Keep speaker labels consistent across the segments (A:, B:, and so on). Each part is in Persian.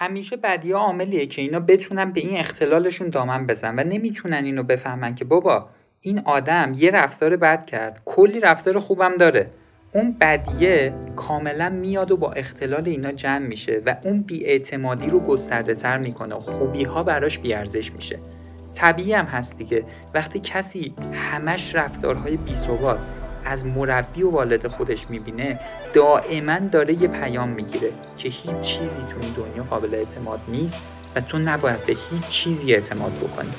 A: همیشه بدی عاملیه که اینا بتونن به این اختلالشون دامن بزن و نمی‌تونن اینو بفهمن که بابا این آدم یه رفتار بد کرد کلی رفتار خوبم داره. اون بدیه کاملا میاد و با اختلال اینا جمع میشه و اون بیاعتمادی رو گسترده تر می‌کنه و خوبی ها براش بیارزش میشه. طبیعی هم هست دیگه. وقتی کسی همش رفتارهای بیثبات از مربی و والد خودش می‌بینه دائما داره یه پیام می‌گیره که هیچ چیزی تو این دنیا قابل اعتماد نیست و تو نباید به هیچ چیزی اعتماد بکنی.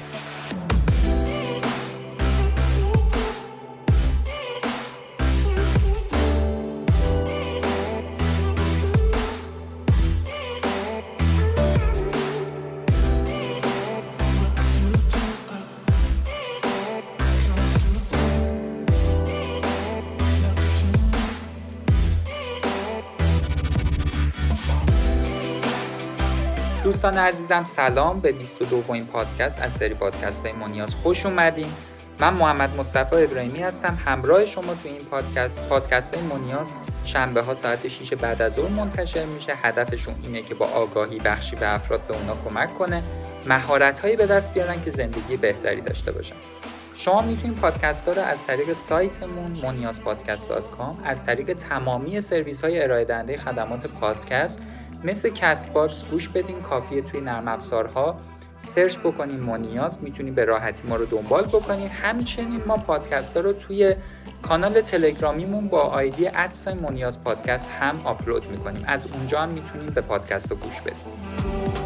A: دوستان عزیزم سلام. به 22 این پادکست از سری پادکست های مونیاز خوش اومدین. من محمد مصطفی ابراهیمی هستم همراه شما تو این پادکست. پادکست های مونیاز شنبه ها ساعت 6 بعد از ظهر منتشر میشه. هدفشون اینه که با آگاهی بخشی به افراد به اونا کمک کنه مهارت هایی به دست بیارن که زندگی بهتری داشته باشن. شما می‌تونید پادکست ها رو از طریق سایتمون moniazpodcast.com از طریق تمامی سرویس های ارائه دهنده خدمات پادکست مثل Castbox گوش بدین کافیه توی نرم افزارها. سرچ بکنین مونیاز می‌تونی به راحتی ما رو دنبال بکنین. همچنین ما پادکست ها رو توی کانال تلگرامیمون با آیدی at sign مونیاز پادکست هم آپلود می‌کنیم. از اونجا هم می‌تونین به پادکست رو گوش بدین.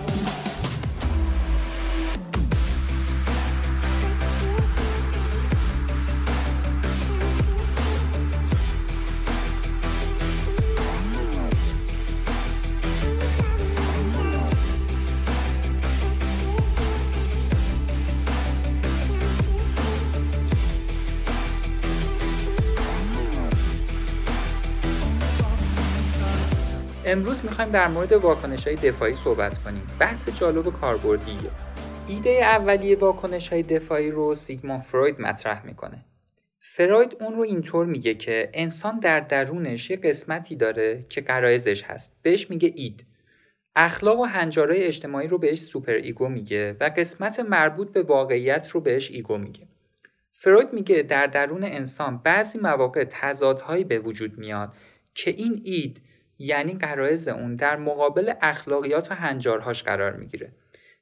A: امروز می‌خوایم در مورد واکنش های دفاعی صحبت کنیم. بحث جالب کاربردیه ایده اولیه واکنش های دفاعی رو سیگمون فروید مطرح می‌کنه. فروید اون رو اینطور میگه که انسان در درونش یه قسمتی داره که غرایزش هست. بهش میگه id. اخلاق و هنجارهای اجتماعی رو بهش superego میگه و قسمت مربوط به واقعیت رو بهش ego میگه. فروید میگه در درون انسان بعضی مواقع تضادهایی به وجود میاد که این اید یعنی قرائز اون در مقابل اخلاقیات و هنجارهاش قرار می‌گیره.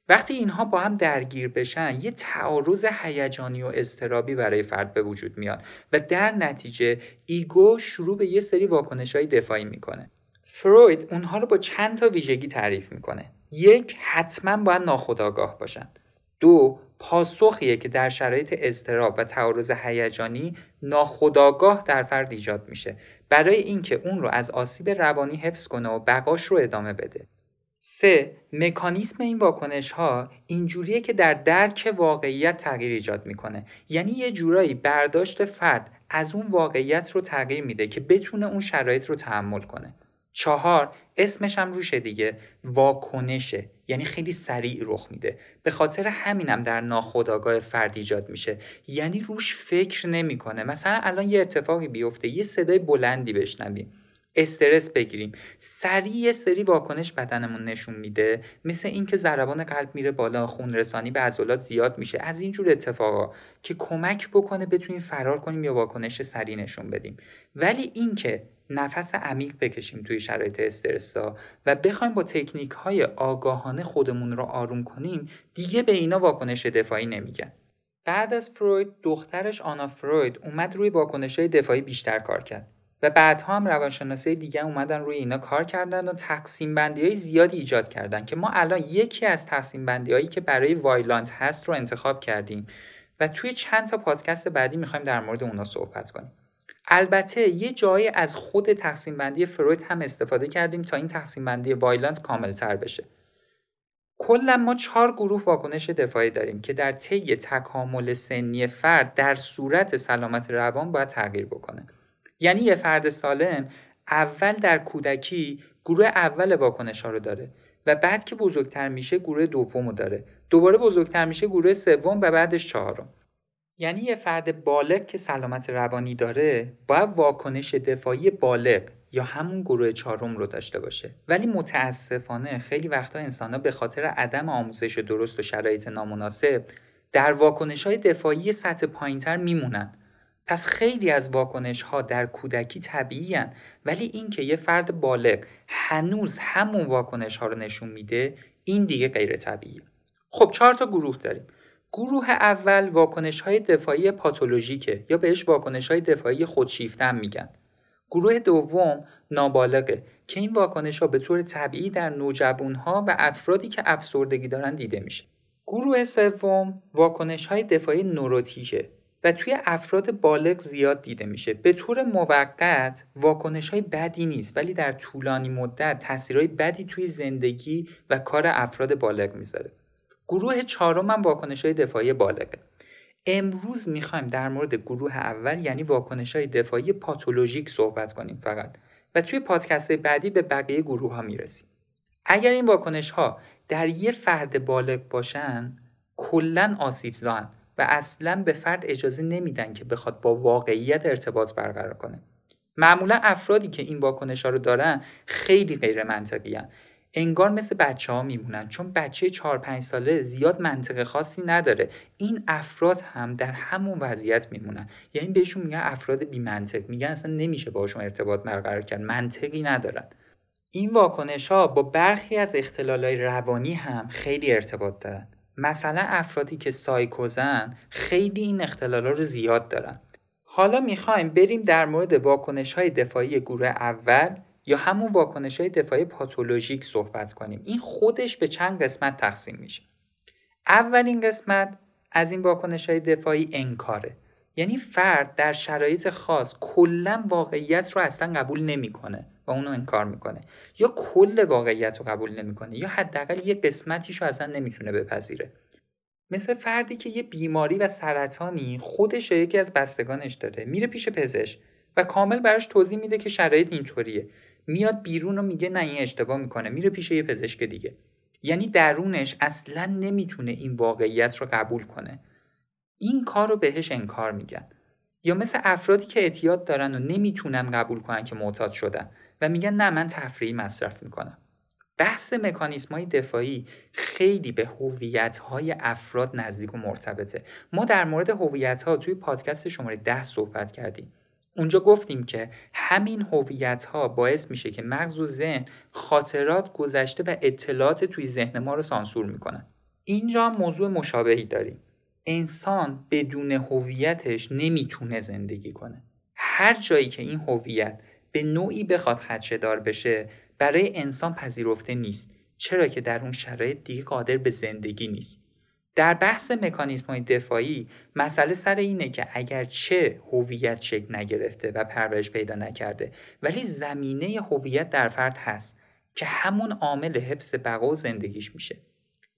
A: وقتی اینها با هم درگیر بشن یه تعارض هیجانی و استرابی برای فرد به وجود میاد و در نتیجه ایگو شروع به یه سری واکنش های دفاعی می‌کنه. فروید اونها رو با چند تا ویژگی تعریف می‌کنه. یک حتما باید ناخودآگاه باشن. دو پاسخیه که در شرایط اضطراب و تعارض هیجانی ناخودآگاه در فرد ایجاد میشه. برای اینکه اون رو از آسیب روانی حفظ کنه و بقاش رو ادامه بده. سه مکانیسم این واکنش ها اینجوریه که در درک واقعیت تغییر ایجاد می‌کنه. یعنی یه جورایی برداشت فرد از اون واقعیت رو تغییر میده که بتونه اون شرایط رو تحمل کنه. چهار اسمش هم روشه دیگه واکنشه. یعنی خیلی سریع رخ میده. به خاطر همینم در ناخودآگاه فرد ایجاد میشه. یعنی روش فکر نمی‌کنه. مثلا الان یه اتفاقی بیفته یه صدای بلندی بشنویم. استرس بگیریم. سریع یه سری واکنش بدنمون نشون میده. مثل اینکه ضربان قلب میره بالا خون رسانی به عضلات زیاد میشه. از اینجور اتفاقا که کمک بکنه بتونیم فرار کنیم یا واکنش سریع نشون بدیم. ولی اینکه نفس عمیق بکشیم توی شرایط استرسا و بخوایم با تکنیک های آگاهانه خودمون رو آروم کنیم دیگه به اینا واکنش دفاعی نمیگن. بعد از فروید دخترش آنا فروید اومد روی واکنش های دفاعی بیشتر کار کرد و بعدها هم روانشناسی دیگه اومدن روی اینا کار کردن و تقسیم بندی های زیادی ایجاد کردن که ما الان یکی از تقسیم بندی هایی که برای وایلانت هست رو انتخاب کردیم و توی چند تا پادکست بعدی می‌خوایم در مورد اونا صحبت کنیم. البته یه جایی از خود تقسیم بندی فروید هم استفاده کردیم تا این تقسیم بندی وایلانت کاملتر بشه. کلا ما چهار گروه واکنش دفاعی داریم که در طی تکامل سنی فرد در صورت سلامت روان باید تغییر بکنه. یعنی یه فرد سالم اول در کودکی گروه اول واکنش ها رو داره و بعد که بزرگتر میشه گروه دوم رو داره. دوباره بزرگتر میشه گروه سوم و بعدش چهارم. یعنی یه فرد بالغ که سلامت روانی داره باید واکنش دفاعی بالغ یا همون گروه چهارم رو داشته باشه. ولی متاسفانه خیلی وقتا انسان ها به خاطر عدم آموزش درست و شرایط نامناسب در واکنش های دفاعی سطح پایینتر میمونن. پس خیلی از واکنش ها در کودکی طبیعی هن. ولی اینکه یه فرد بالغ هنوز همون واکنش ها رو نشون میده این دیگه غیر طبیعیه. خب چهار تا گروه داریم. گروه اول واکنش های دفاعی پاتولوژیکه یا بهش واکنش های دفاعی خودشیفتن میگن. گروه دوم نابالغه که این واکنش ها به طور طبیعی در نوجوان ها و افرادی که افسردگی دارن دیده میشه. گروه سوم واکنش های دفاعی نوروتیکه و توی افراد بالغ زیاد دیده میشه. به طور موقت واکنش های بدی نیست ولی در طولانی مدت تاثیرهای بدی توی زندگی و کار افراد بالغ می‌ذاره. گروه چهارم هم واکنش های دفاعی بالغه امروز می‌خوایم در مورد گروه اول یعنی واکنش های دفاعی پاتولوژیک صحبت کنیم فقط. و توی پادکست بعدی به بقیه گروه ها می‌رسیم. اگر این واکنش ها در یه فرد بالغ باشن کلا آسیب زان و اصلا به فرد اجازه نمیدن که بخواد با واقعیت ارتباط برقرار کنه. معمولا افرادی که این واکنش ها رو دارن خیلی غیر منطقی انگار مثل بچه ها میمونن چون بچه 4 5 ساله زیاد منطق خاصی نداره. این افراد هم در همون وضعیت میمونن. یعنی بهشون میگن افراد بی منطق میگن اصلا نمیشه باشون ارتباط برقرار کرد منطقی ندارن. این واکنش ها با برخی از اختلالای روانی هم خیلی ارتباط دارن. مثلا افرادی که سایکوزن خیلی این اختلالا رو زیاد دارن. حالا می‌خوایم بریم در مورد واکنش های دفاعی گروه اول یا همون واکنش های دفاعی پاتولوژیک صحبت کنیم. این خودش به چند قسمت تقسیم میشه. اولین قسمت از این واکنش های دفاعی انکاره. یعنی فرد در شرایط خاص کلا واقعیت رو اصلا قبول نمی‌کنه و اونو انکار می‌کنه. یا کل واقعیت رو قبول نمی‌کنه یا حداقل یه قسمتیش رو اصلا نمی‌تونه بپذیره. مثل فردی که یه بیماری و سرطانی خودش یکی از بستگانش داره میره پیش پزشک و کامل براش توضیح میده که شرایط اینطوریه. میاد بیرون و میگه نه این اشتباه می‌کنه. میره پیش یه پزشک دیگه. یعنی درونش اصلا نمی‌تونه این واقعیت رو قبول کنه. این کار رو بهش انکار میگن. یا مثل افرادی که اعتیاد دارن و نمی‌تونن قبول کنن که معتاد شدن و میگن نه من تفریحی مصرف می‌کنم. بحث مکانیسم های دفاعی خیلی به هویت های افراد نزدیک و مرتبطه. ما در مورد هویت ها توی پادکست شماره ده صحبت کردیم. اونجا گفتیم که همین هویت ها باعث میشه که مغز و ذهن خاطرات گذشته و اطلاعات توی ذهن ما رو سانسور می‌کنن اینجا موضوع مشابهی داریم. انسان بدون هویتش نمی‌تونه زندگی کنه. هر جایی که این هویت به نوعی بخواد خدشهدار بشه برای انسان پذیرفته نیست. چرا که در اون شرایط دیگه قادر به زندگی نیست. در بحث مکانیزم های دفاعی مسئله سر اینه که اگر چه هویت شکل نگرفته و پرورش پیدا نکرده ولی زمینه هویت در فرد هست که همون عامل حفظ بقا زندگیش میشه.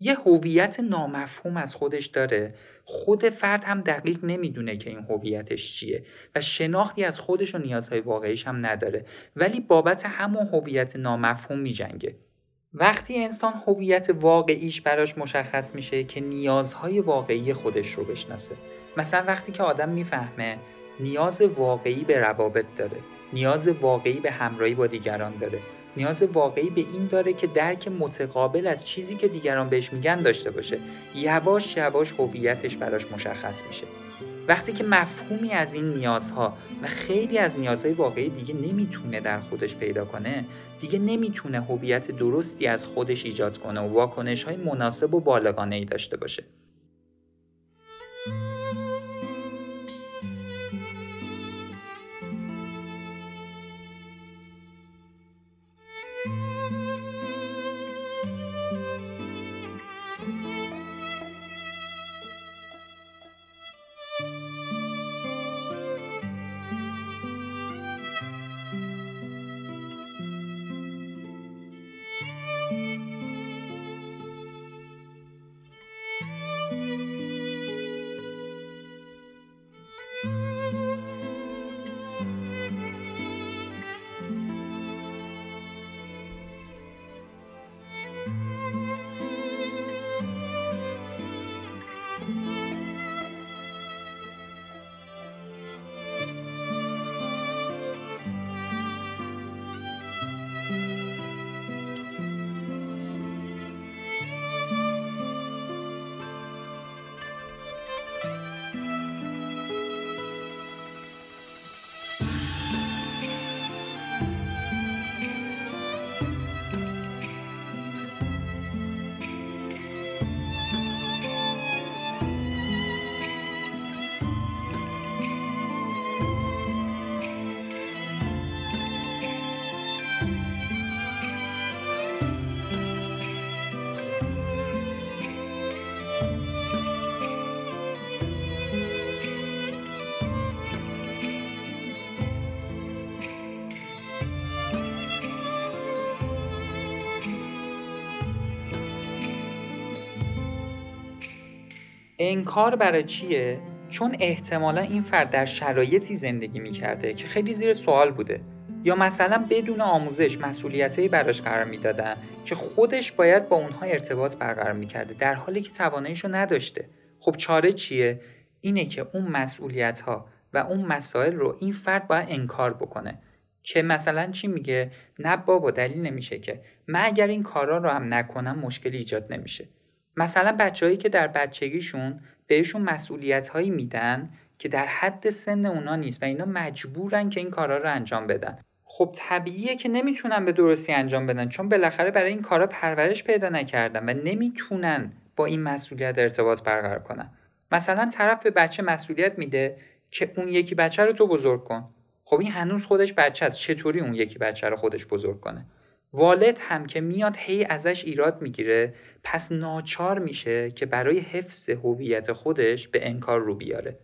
A: یه هویت نامفهوم از خودش داره. خود فرد هم دقیق نمی‌دونه که این هویتش چیه و شناختی از خودش و نیازهای واقعیش هم نداره. ولی بابت همون هویت نامفهوم میجنگه. وقتی انسان هویت واقعیش براش مشخص میشه که نیازهای واقعی خودش رو بشناسه. مثلا وقتی که آدم می‌فهمه نیاز واقعی به روابط داره نیاز واقعی به همراهی با دیگران داره نیاز واقعی به این داره که درک متقابل از چیزی که دیگران بهش میگن داشته باشه. یواش یواش هویتش براش مشخص میشه. وقتی که مفهومی از این نیازها و خیلی از نیازهای واقعی دیگه نمی‌تونه در خودش پیدا کنه دیگه نمی‌تونه هویت درستی از خودش ایجاد کنه و واکنش های مناسب و بالغانه ای داشته باشه. انکار برای چیه؟ چون احتمالا این فرد در شرایطی زندگی می‌کرده که خیلی زیر سوال بوده. یا مثلا بدون آموزش مسئولیتهایی براش قرار می‌دادن که خودش باید با اونها ارتباط برقرار می‌کرده در حالی که تواناییشو نداشته. خب چاره چیه؟ اینه که اون مسئولیت ها و اون مسائل رو این فرد باید انکار بکنه. که مثلا چی میگه؟ نه بابا دلیل نمیشه که. من اگر این کارا رو هم نکنم مشکلی ایجاد نمیشه. مثلا بچههایی که در بچگیشون بهشون مسئولیت هایی میدن که در حد سن اونا نیست و اینا مجبورن که این کارا رو انجام بدن. خب طبیعیه که نمی‌تونن به درستی انجام بدن چون بالاخره برای این کارا پرورش پیدا نکردن و نمی‌تونن با این مسئولیت ارتباط برقرار کنن. مثلا طرف به بچه مسئولیت میده که اون یکی بچه رو تو بزرگ کن. خب این هنوز خودش بچه است. چطوری اون یکی بچه رو خودش بزرگ کنه؟ والد هم که میاد هی ازش ایراد می‌گیره پس ناچار میشه که برای حفظ هویت خودش به انکار رو بیاره.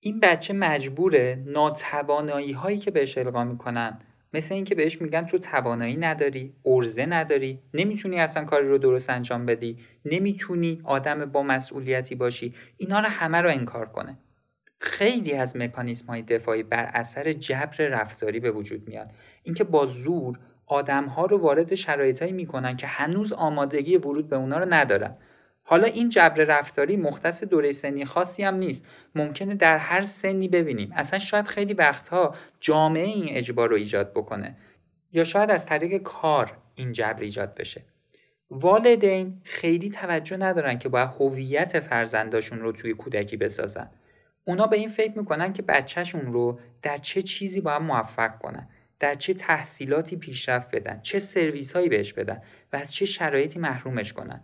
A: این بچه مجبوره ناتوانایی هایی که بهش القا می‌کنن مثل اینکه بهش میگن تو توانایی نداری ارزه نداری نمی‌تونی اصلا کاری رو درست انجام بدی نمی‌تونی آدم با مسئولیتی باشی اینا رو همه رو انکار کنه. خیلی از مکانیسم های دفاعی بر اثر جبر رفتاری به وجود میاد. اینکه با زور آدم ها رو وارد شرایطهایی می‌کنن که هنوز آمادگی ورود به اونا رو ندارن. حالا این جبر رفتاری مختص دوره سنی خاصی هم نیست. ممکنه در هر سنی ببینیم. اصلا شاید خیلی وقتها جامعه این اجبار رو ایجاد بکنه. یا شاید از طریق کار این جبر ایجاد بشه. والدین خیلی توجه ندارن که باید هویت فرزنداشون رو توی کودکی بسازن. اونا به این فکر می‌کنن که بچهشون رو در چه چیزی باید موفق کنن. در چه تحصیلاتی پیشرفت بدن چه سرویس هایی بهش بدن و از چه شرایطی محرومش کنن.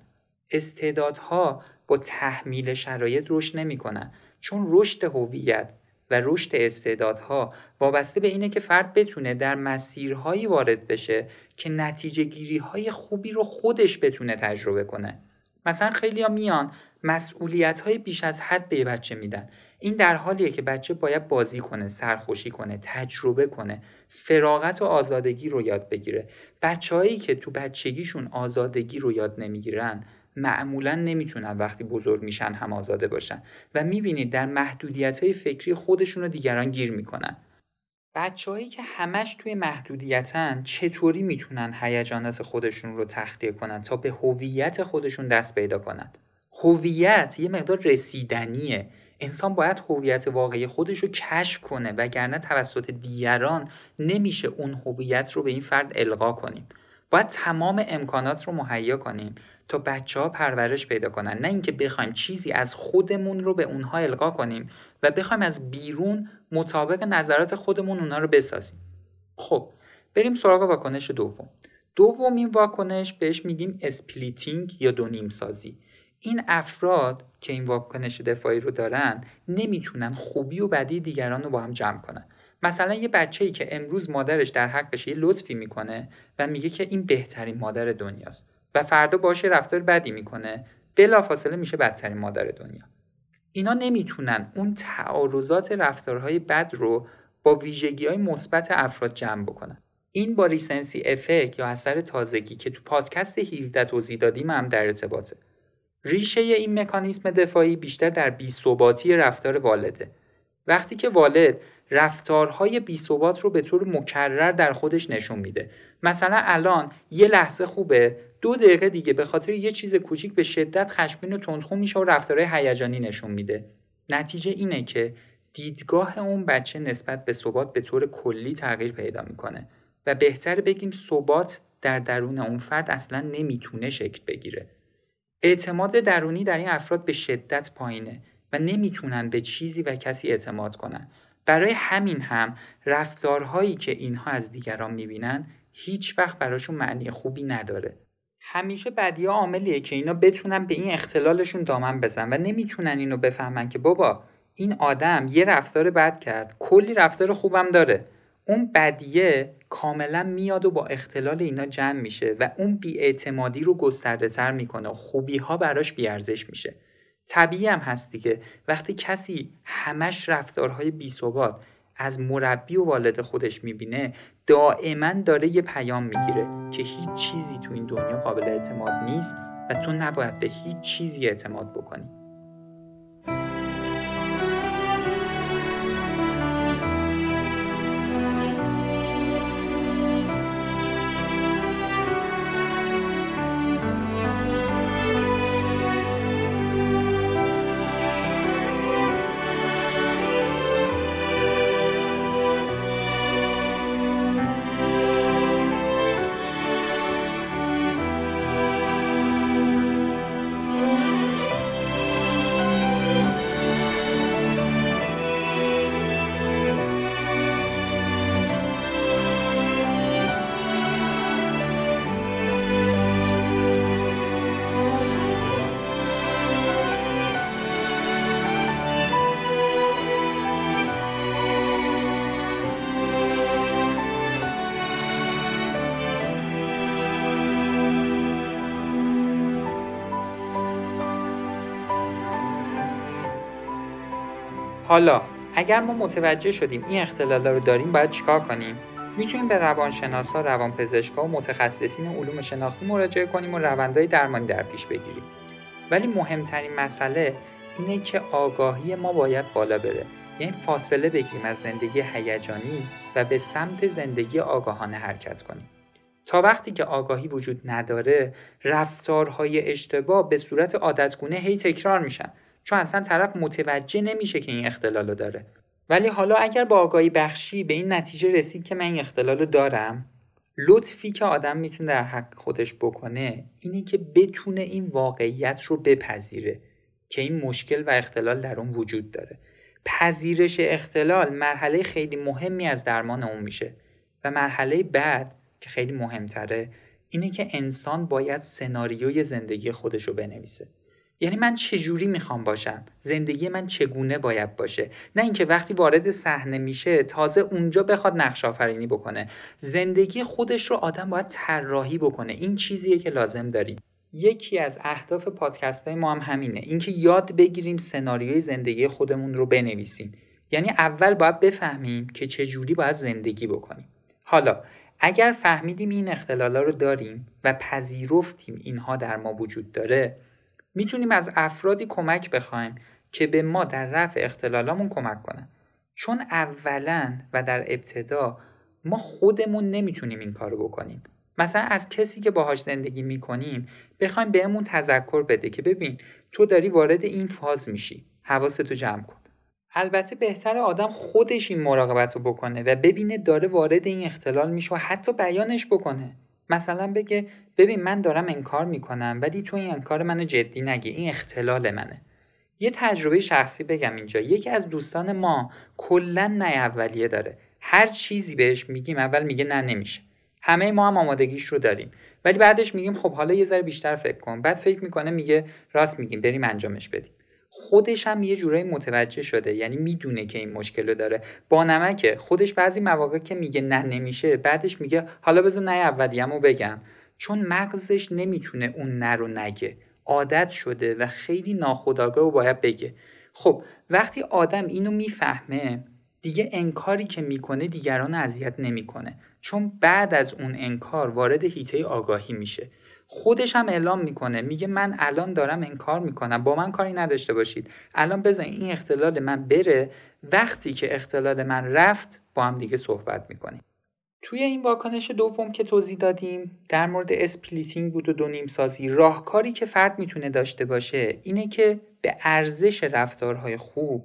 A: استعدادها با تحمیل شرایط رشد نمی‌کنن چون رشد هویت و رشد استعدادها وابسته به اینه که فرد بتونه در مسیرهایی وارد بشه که نتیجه گیری های خوبی رو خودش بتونه تجربه کنه. مثلا خیلی ها میان مسئولیت های بیش از حد به بچه میدن. این در حالیه که بچه باید بازی کنه سرخوشی کنه تجربه کنه فراغت و آزادگی رو یاد بگیره. بچههایی که تو بچگیشون آزادگی رو یاد نمی‌گیرن معمولا نمی‌تونن وقتی بزرگ میشن هم آزاده باشن. و می‌بینید در محدودیت های فکری خودشون رو دیگران گیر می‌کنن. بچههایی که همش توی محدودیتن چطوری می‌تونن هیجانات خودشون رو تخلیه کنن تا به هویت خودشون دست پیدا کنن؟ هویت یه مقدار رسیدنیه. انسان باید هویت واقعی خودش رو کشف کنه وگرنه توسط دیگران نمیشه اون هویت رو به این فرد القا کنیم. باید تمام امکانات رو مهیا کنیم تا بچه ها پرورش پیدا کنن. نه اینکه بخوایم چیزی از خودمون رو به اونها القا کنیم و بخوایم از بیرون مطابق نظرات خودمون اونها رو بسازیم. خب بریم سراغ واکنش دوم. دومین واکنش بهش میگیم splitting یا دونیم سازی. این افراد که این واکنش دفاعی رو دارن نمی‌تونن خوبی و بدی دیگران رو با هم جمع کنن. مثلا یه بچه ای که امروز مادرش در حقش یه لطفی می‌کنه و میگه که این بهترین مادر دنیاست و فردا باهاش رفتار بدی می‌کنه بلافاصله میشه بدترین مادر دنیا. اینا نمی‌تونن اون تعارضات رفتارهای بد رو با ویژگی های مثبت افراد جمع بکنن. این با ریسنسی افکت یا اثر تازگی که تو پادکست 17 توضیح دادیم هم در ارتباطه. ریشه این مکانیسم دفاعی بیشتر در بیثباتی رفتار والده. وقتی که والد رفتارهای بیثبات رو به طور مکرر در خودش نشون میده. مثلا الان یه لحظه خوبه دو دقیقه دیگه به خاطر یه چیز کوچیک به شدت خشمگین و تندخو میشه و رفتارهای هیجانی نشون میده. نتیجه اینه که دیدگاه اون بچه نسبت به ثبات به طور کلی تغییر پیدا می‌کنه و بهتر بگیم ثبات در درون اون فرد اصلا نمی‌تونه شکل بگیره. اعتماد درونی در این افراد به شدت پایینه و نمی‌تونن به چیزی و کسی اعتماد کنن. برای همین هم رفتارهایی که اینها از دیگران می‌بینن هیچ وقت براشون معنی خوبی نداره. همیشه بدی عاملیه که اینا بتونن به این اختلالشون دامن بزن و نمی‌تونن اینو بفهمن که بابا این آدم یه رفتار بد کرد. کلی رفتار خوبم داره. اون بدیه کاملا میاد و با اختلال اینا جمع میشه و اون بیاعتمادی رو گسترده تر می‌کنه و خوبی ها براش بیارزش میشه. طبیعی هم هست دیگه. وقتی کسی همش رفتارهای بیثبات از مربی و والد خودش می‌بینه دائما داره یه پیام می‌گیره که هیچ چیزی تو این دنیا قابل اعتماد نیست و تو نباید به هیچ چیزی اعتماد بکنی. حالا اگر ما متوجه شدیم این اختلالا رو داریم باید چیکار کنیم می‌تونیم به روانشناسا، روانپزشکا و متخصصین علوم شناختی مراجعه کنیم و روندهای درمانی در پیش بگیریم. ولی مهمترین مسئله اینه که آگاهی ما باید بالا بره. یعنی فاصله بگیریم از زندگی هیجانی و به سمت زندگی آگاهانه حرکت کنیم. تا وقتی که آگاهی وجود نداره، رفتارهای اشتباه به صورت عادتگونه هی تکرار میشن. چون اصلا طرف متوجه نمیشه که این اختلال داره. ولی حالا اگر با آگاهی بخشی به این نتیجه رسید که من این اختلال رو دارم لطفی که آدم می‌تونه در حق خودش بکنه اینی که بتونه این واقعیت رو بپذیره که این مشکل و اختلال در اون وجود داره. پذیرش اختلال مرحله خیلی مهمی از درمان اون میشه. و مرحله بعد که خیلی مهمتره اینه که انسان باید سناریوی زندگی خودش رو بنویسه. یعنی من چجوری می‌خوام باشم؟ زندگی من چگونه باید باشه؟ نه اینکه وقتی وارد صحنه میشه تازه اونجا بخواد نقش آفرینی بکنه. زندگی خودش رو آدم باید طراحی بکنه. این چیزیه که لازم داریم. یکی از اهداف پادکست های ما هم همینه. اینکه یاد بگیریم سناریوی زندگی خودمون رو بنویسیم. یعنی اول باید بفهمیم که چجوری باید زندگی بکنیم. حالا اگر فهمیدیم این اختلالا رو داریم و پذیرفتیم اینها در ما وجود داره می‌تونیم از افرادی کمک بخوایم که به ما در رفع اختلالامون کمک کنن. چون اولا و در ابتدا ما خودمون نمی‌تونیم این کارو بکنیم. مثلا از کسی که باهاش زندگی می‌کنیم بخوایم بهمون تذکر بده که ببین تو داری وارد این فاز میشی. حواستو جمع کن. البته بهتر آدم خودش این مراقبت رو بکنه و ببینه داره وارد این اختلال میشه و حتی بیانش بکنه. مثلا بگه ببین من دارم انکار می‌کنم ولی تو این انکار منو جدی نگی. این اختلال منه. یه تجربه شخصی بگم اینجا. یکی از دوستان ما کلا نه اولیه داره. هر چیزی بهش میگیم اول میگه نه نمیشه. همه ما هم آمادگیش رو داریم. ولی بعدش میگیم خب حالا یه ذره بیشتر فکر کن. بعد فکر می‌کنه میگه راست میگیم بریم انجامش بدیم. خودش هم یه جورایی متوجه شده. یعنی می‌دونه که این مشکل رو داره. با نمکه. خودش بعضی مواقع که میگه نه نمیشه بعدش میگه حالا بذار نه اولیه‌مو بگم. چون مغزش نمی‌تونه اون نه رو نگه. عادت شده و خیلی ناخودآگاه و باید بگه. خب وقتی آدم اینو می‌فهمه دیگه انکاری که می‌کنه دیگران اذیت نمی‌کنه. چون بعد از اون انکار وارد هیته آگاهی میشه. خودش هم اعلام می‌کنه میگه من الان دارم انکار می‌کنم. با من کاری نداشته باشید. الان بزن این اختلال من بره. وقتی که اختلال من رفت با هم دیگه صحبت می‌کنیم. توی این واکنش دوم که توضیح دادیم در مورد splitting بود و دو نیم سازی راهکاری که فرد می‌تونه داشته باشه اینه که به ارزش رفتارهای خوب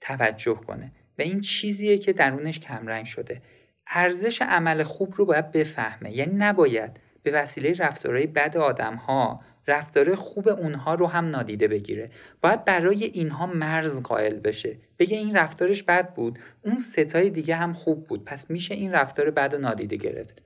A: توجه کنه و این چیزیه که درونش کمرنگ شده. ارزش عمل خوب رو باید بفهمه یعنی نباید به وسیله رفتارهای بد آدم ها رفتار خوب اونها رو هم نادیده بگیره. باید برای اینها مرز قائل بشه. بگه این رفتارش بد بود. اون سه تای دیگه هم خوب بود. پس میشه این رفتار بد و نادیده گرفت.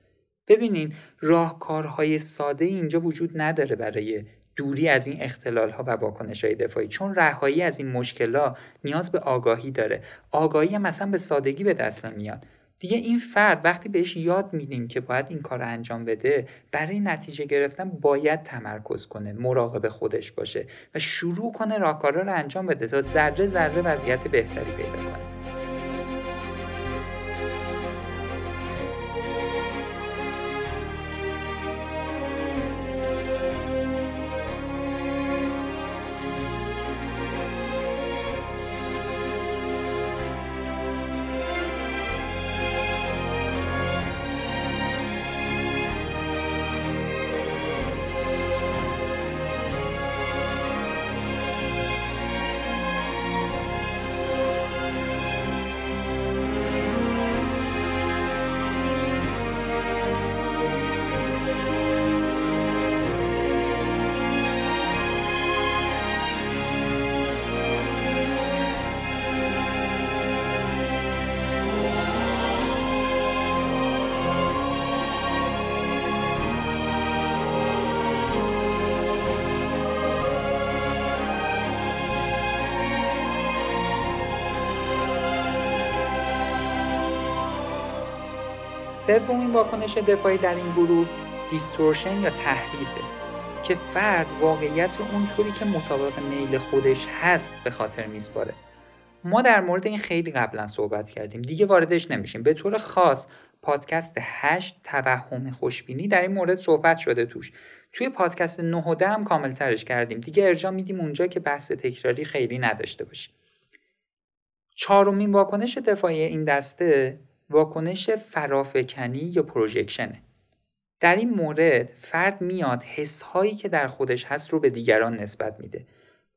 A: ببینین راهکارهای ساده اینجا وجود نداره برای دوری از این اختلال ها و واکنش های دفاعی. چون رهایی از این مشکلات نیاز به آگاهی داره. آگاهی هم مثلا به سادگی به دست نمیاد. دیگه این فرد وقتی بهش یاد میدیم که باید این کار رو انجام بده برای نتیجه گرفتن باید تمرکز کنه مراقب خودش باشه و شروع کنه راهکارا رو انجام بده تا ذره ذره وضعیت بهتری پیدا کنه. سومین واکنش دفاعی در این گروه دیستورشن یا تحریفه که فرد واقعیت اونطوری که مطابق میل خودش هست به خاطر میسپاره. ما در مورد این خیلی قبلا صحبت کردیم دیگه واردش نمیشیم. به طور خاص پادکست 8 توهم خوشبینی در این مورد صحبت شده توش. توی پادکست 9 و 10 هم کامل ترش کردیم. دیگه ارجاع میدیم اونجا که بحث تکراری خیلی نداشته باشیم. چهارمین واکنش دفاعی این دسته واکنش فرافکنی یا پروژکشنه. در این مورد فرد میاد حسهایی که در خودش هست رو به دیگران نسبت میده.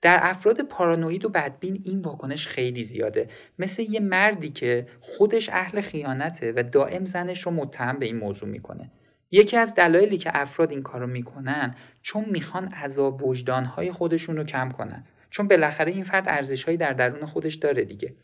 A: در افراد پارانوید و بدبین این واکنش خیلی زیاده. مثل یه مردی که خودش اهل خیانته و دائم زنش رو متهم به این موضوع می‌کنه. یکی از دلایلی که افراد این کارو می‌کنن چون می‌خوان عذاب وجدانهای خودشون رو کم کنن. چون بالاخره این فرد ارزشهایی در درون خودش داره دیگه.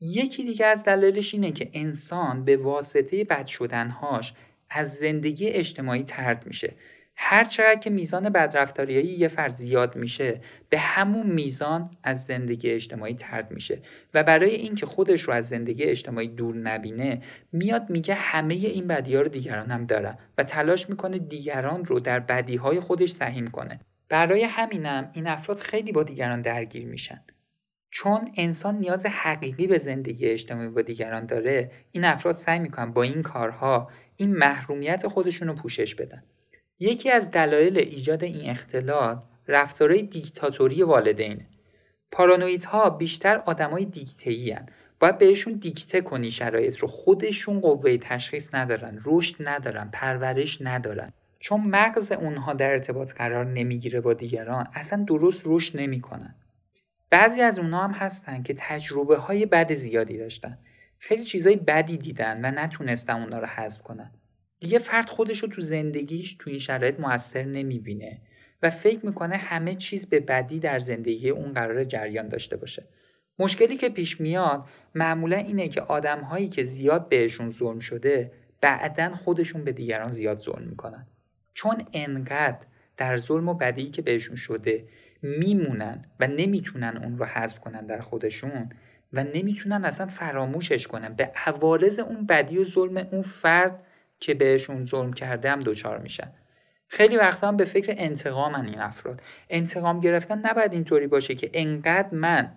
A: یکی دیگه از دلایلش اینه که انسان به واسطه بد شدنهاش از زندگی اجتماعی ترد میشه. هر چقدر که میزان بدرفتاری یه فرد زیاد میشه به همون میزان از زندگی اجتماعی ترد میشه. و برای اینکه خودش رو از زندگی اجتماعی دور نبینه میاد میگه همه این بدی ها رو دیگران هم دارن و تلاش می‌کنه دیگران رو در بدی های خودش سهیم کنه. برای همینم این افراد خیلی با دیگران درگیر میشن. چون انسان نیاز حقیقی به زندگی اجتماعی با دیگران داره این افراد سعی می‌کنن با این کارها این محرومیت خودشون رو پوشش بدن. یکی از دلایل ایجاد این اختلال رفتارهای دیکتاتوری والدین پارانویدها بیشتر آدمای دیکته‌ای باید بهشون دیکته کنی شرایط رو. خودشون قوه تشخیص ندارن رشد ندارن پرورش ندارن. چون مغز اونها در ارتباط قرار نمی‌گیره با دیگران اصلا درست رشد نمی‌کنن. بعضی از اونها هم هستن که تجربه های بد زیادی داشتن. خیلی چیزای بدی دیدن و نتونستن اونا رو حذف کنن. دیگه فرد خودش رو تو زندگیش تو این شرایط موثر نمی‌بینه و فکر می‌کنه همه چیز به بدی در زندگی اون قرار جریان داشته باشه. مشکلی که پیش میاد معمولا اینه که آدم هایی که زیاد بهشون ظلم شده بعدا خودشون به دیگران زیاد ظلم می‌کنن. چون انقدر در ظلم و بدی که بهشون شده میمونن و نمی‌تونن اون رو حذف کنن در خودشون و نمی‌تونن اصلا فراموشش کنن. به عوارض اون بدی و ظلم اون فرد که بهشون ظلم کرده هم دوچار میشن. خیلی وقتا هم به فکر انتقامن این افراد. انتقام گرفتن نباید اینطوری باشه که انقدر من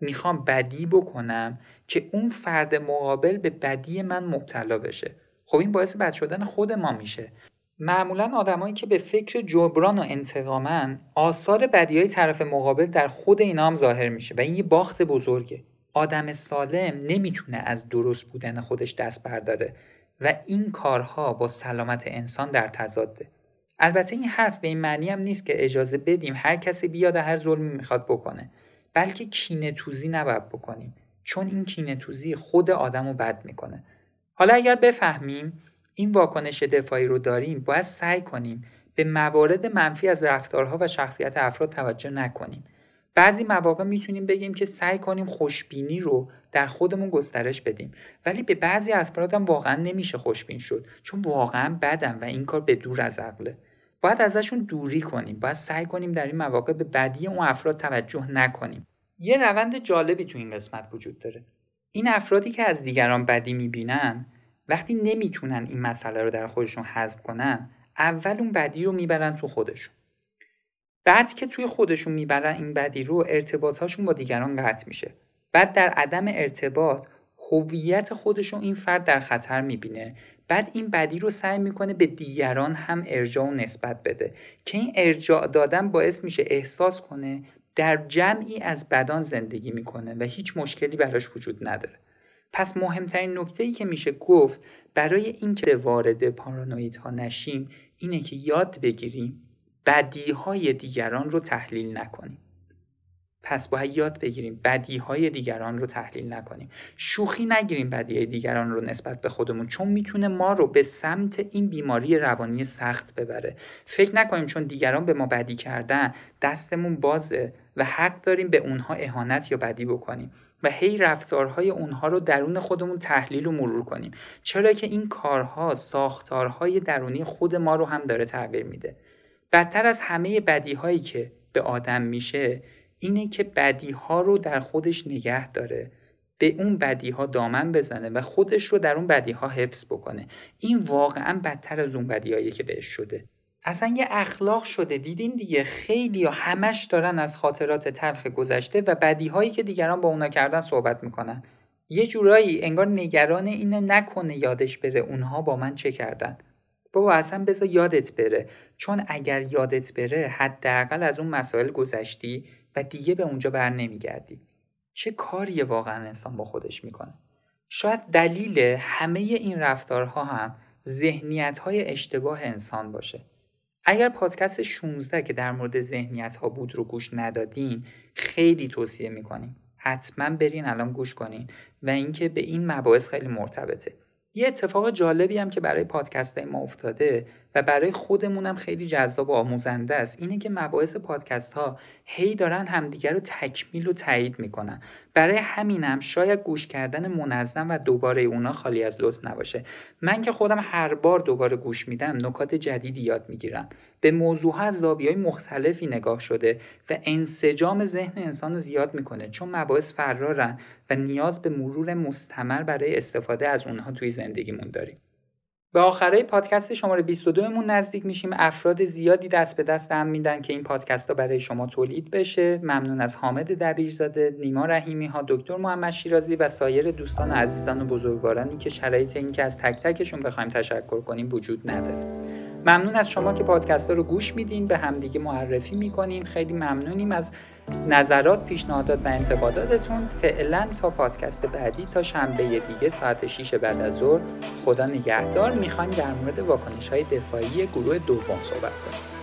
A: می‌خوام بدی بکنم که اون فرد مقابل به بدی من مبتلا بشه. خب این باعث بد شدن خود ما میشه. معمولا آدمایی که به فکر جبران و انتقامن آثار بدی های طرف مقابل در خود اینا هم ظاهر میشه و این یه باخت بزرگه. آدم سالم نمی‌تونه از درست بودن خودش دست برداره و این کارها با سلامت انسان در تضاده. البته این حرف به این معنی هم نیست که اجازه بدیم هر کسی بیاد هر ظلمی می‌خواد بکنه. بلکه کینه توزی نباید بکنیم چون این کینه توزی خود آدم رو بد می‌کنه. حالا اگر بفهمیم این واکنش دفاعی رو داریم باید سعی کنیم به موارد منفی از رفتارها و شخصیت افراد توجه نکنیم. بعضی مواقع می‌تونیم بگیم که سعی کنیم خوشبینی رو در خودمون گسترش بدیم ولی به بعضی افراد هم واقعا نمیشه خوشبین شد چون واقعا بدم و این کار به دور از عقله. باید ازشون دوری کنیم باید سعی کنیم در این مواقع به بدی اون افراد توجه نکنیم. یه روند جالبی تو این قسمت وجود داره. این افرادی که از دیگران بدی می‌بینن وقتی نمی‌تونن این مسئله رو در خودشون حذف کنن اول اون بدی رو می‌برن تو خودشون. بعد که توی خودشون می‌برن این بدی رو ارتباطهاشون با دیگران قطع میشه. بعد در عدم ارتباط هویت خودشون این فرد در خطر می‌بینه. بعد این بدی رو سعی می‌کنه به دیگران هم ارجاع و نسبت بده. که این ارجاع دادن باعث میشه احساس کنه در جمعی از بدان زندگی می‌کنه و هیچ مشکلی براش وجود نداره. پس مهمترین نکته ای که میشه گفت برای اینکه وارد پارانوید ها نشیم اینه که یاد بگیریم بدی های دیگران رو تحلیل نکنیم. پس باید یاد بگیریم بدی های دیگران رو تحلیل نکنیم. شوخی نگیریم بدی دیگران رو نسبت به خودمون چون می‌تونه ما رو به سمت این بیماری روانی سخت ببره. فکر نکنیم چون دیگران به ما بدی کردن دستمون بازه و حق داریم به اونها اهانت یا بدی بکنیم. و هی رفتارهای اونها رو درون خودمون تحلیل و مرور کنیم. چرا که این کارها ساختارهای درونی خود ما رو هم داره تغییر میده. بدتر از همه بدی هایی که به آدم میشه اینه که بدی ها رو در خودش نگه داره. به اون بدی ها دامن بزنه و خودش رو در اون بدی ها حفظ بکنه. این واقعا بدتر از اون بدی هایی که بهش شده. اصلا یه اخلاق شده دیدین دیگه خیلی یا همش دارن از خاطرات تلخ گذشته و بدی هایی که دیگران با اونا کردن صحبت می‌کنن. یه جورایی انگار نگران اینه نکنه یادش بره اونها با من چه کردن. بابا اصلا بذار یادت بره. چون اگر یادت بره حداقل از اون مسائل گذشتی و دیگه به اونجا بر نمیگردی. چه کاریه واقعا انسان با خودش می‌کنه؟ شاید دلیل همه این رفتارها هم ذهنیت های اشتباه انسان باشه. اگر پادکست 16 که در مورد ذهنیت ها بود رو گوش ندادین خیلی توصیه می‌کنیم. حتما برین الان گوش کنین و اینکه به این مباحث خیلی مرتبطه. یه اتفاق جالبی هم که برای پادکست ما افتاده و برای خودمونم خیلی جذاب و آموزنده است. اینه که مباحث پادکست ها هی دارن همدیگر رو تکمیل و تایید می‌کنن. برای همینم شاید گوش کردن منظم و دوباره اونا خالی از لطف نباشه. من که خودم هر بار دوباره گوش میدم نکات جدیدی یاد می‌گیرم. به موضوع از زاویه مختلفی نگاه شده و انسجام ذهن انسان رو زیاد می‌کنه. چون مباحث فرارن و نیاز به مرور مستمر برای استفاده از اونها توی زندگیمون داریم. به آخره پادکست شماره 22 مون نزدیک میشیم. افراد زیادی دست به دست هم میدن که این پادکست ها برای شما تولید بشه. ممنون از حامد دبیرزاده نیما رحیمی ها دکتر محمد شیرازی و سایر دوستان و عزیزان و بزرگوارانی که شرایط این که از تک تکشون بخوایم تشکر کنیم وجود نداره. ممنون از شما که پادکست ها رو گوش میدین. به همدیگه معرفی می‌کنین. خیلی ممنونیم از نظرات پیشنهادات و انتقاداتتون فعلا تا پادکست بعدی تا شنبه دیگه ساعت 6 بعد از ظهر. خدا نگهدار. می‌خوایم در مورد واکنش های دفاعی گروه دوم صحبت کنیم.